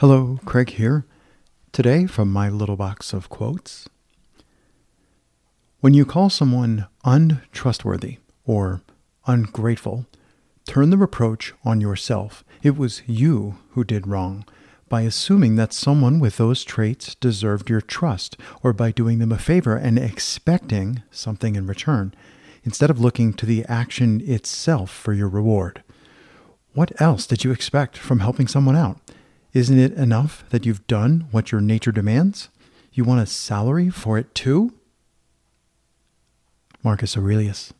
Hello, Craig here. Today, from my little box of quotes. When you call someone untrustworthy or ungrateful, turn the reproach on yourself. It was you who did wrong by assuming that someone with those traits deserved your trust or by doing them a favor and expecting something in return instead of looking to the action itself for your reward. What else did you expect from helping someone out? Isn't it enough that you've done what your nature demands? You want a salary for it too? Marcus Aurelius.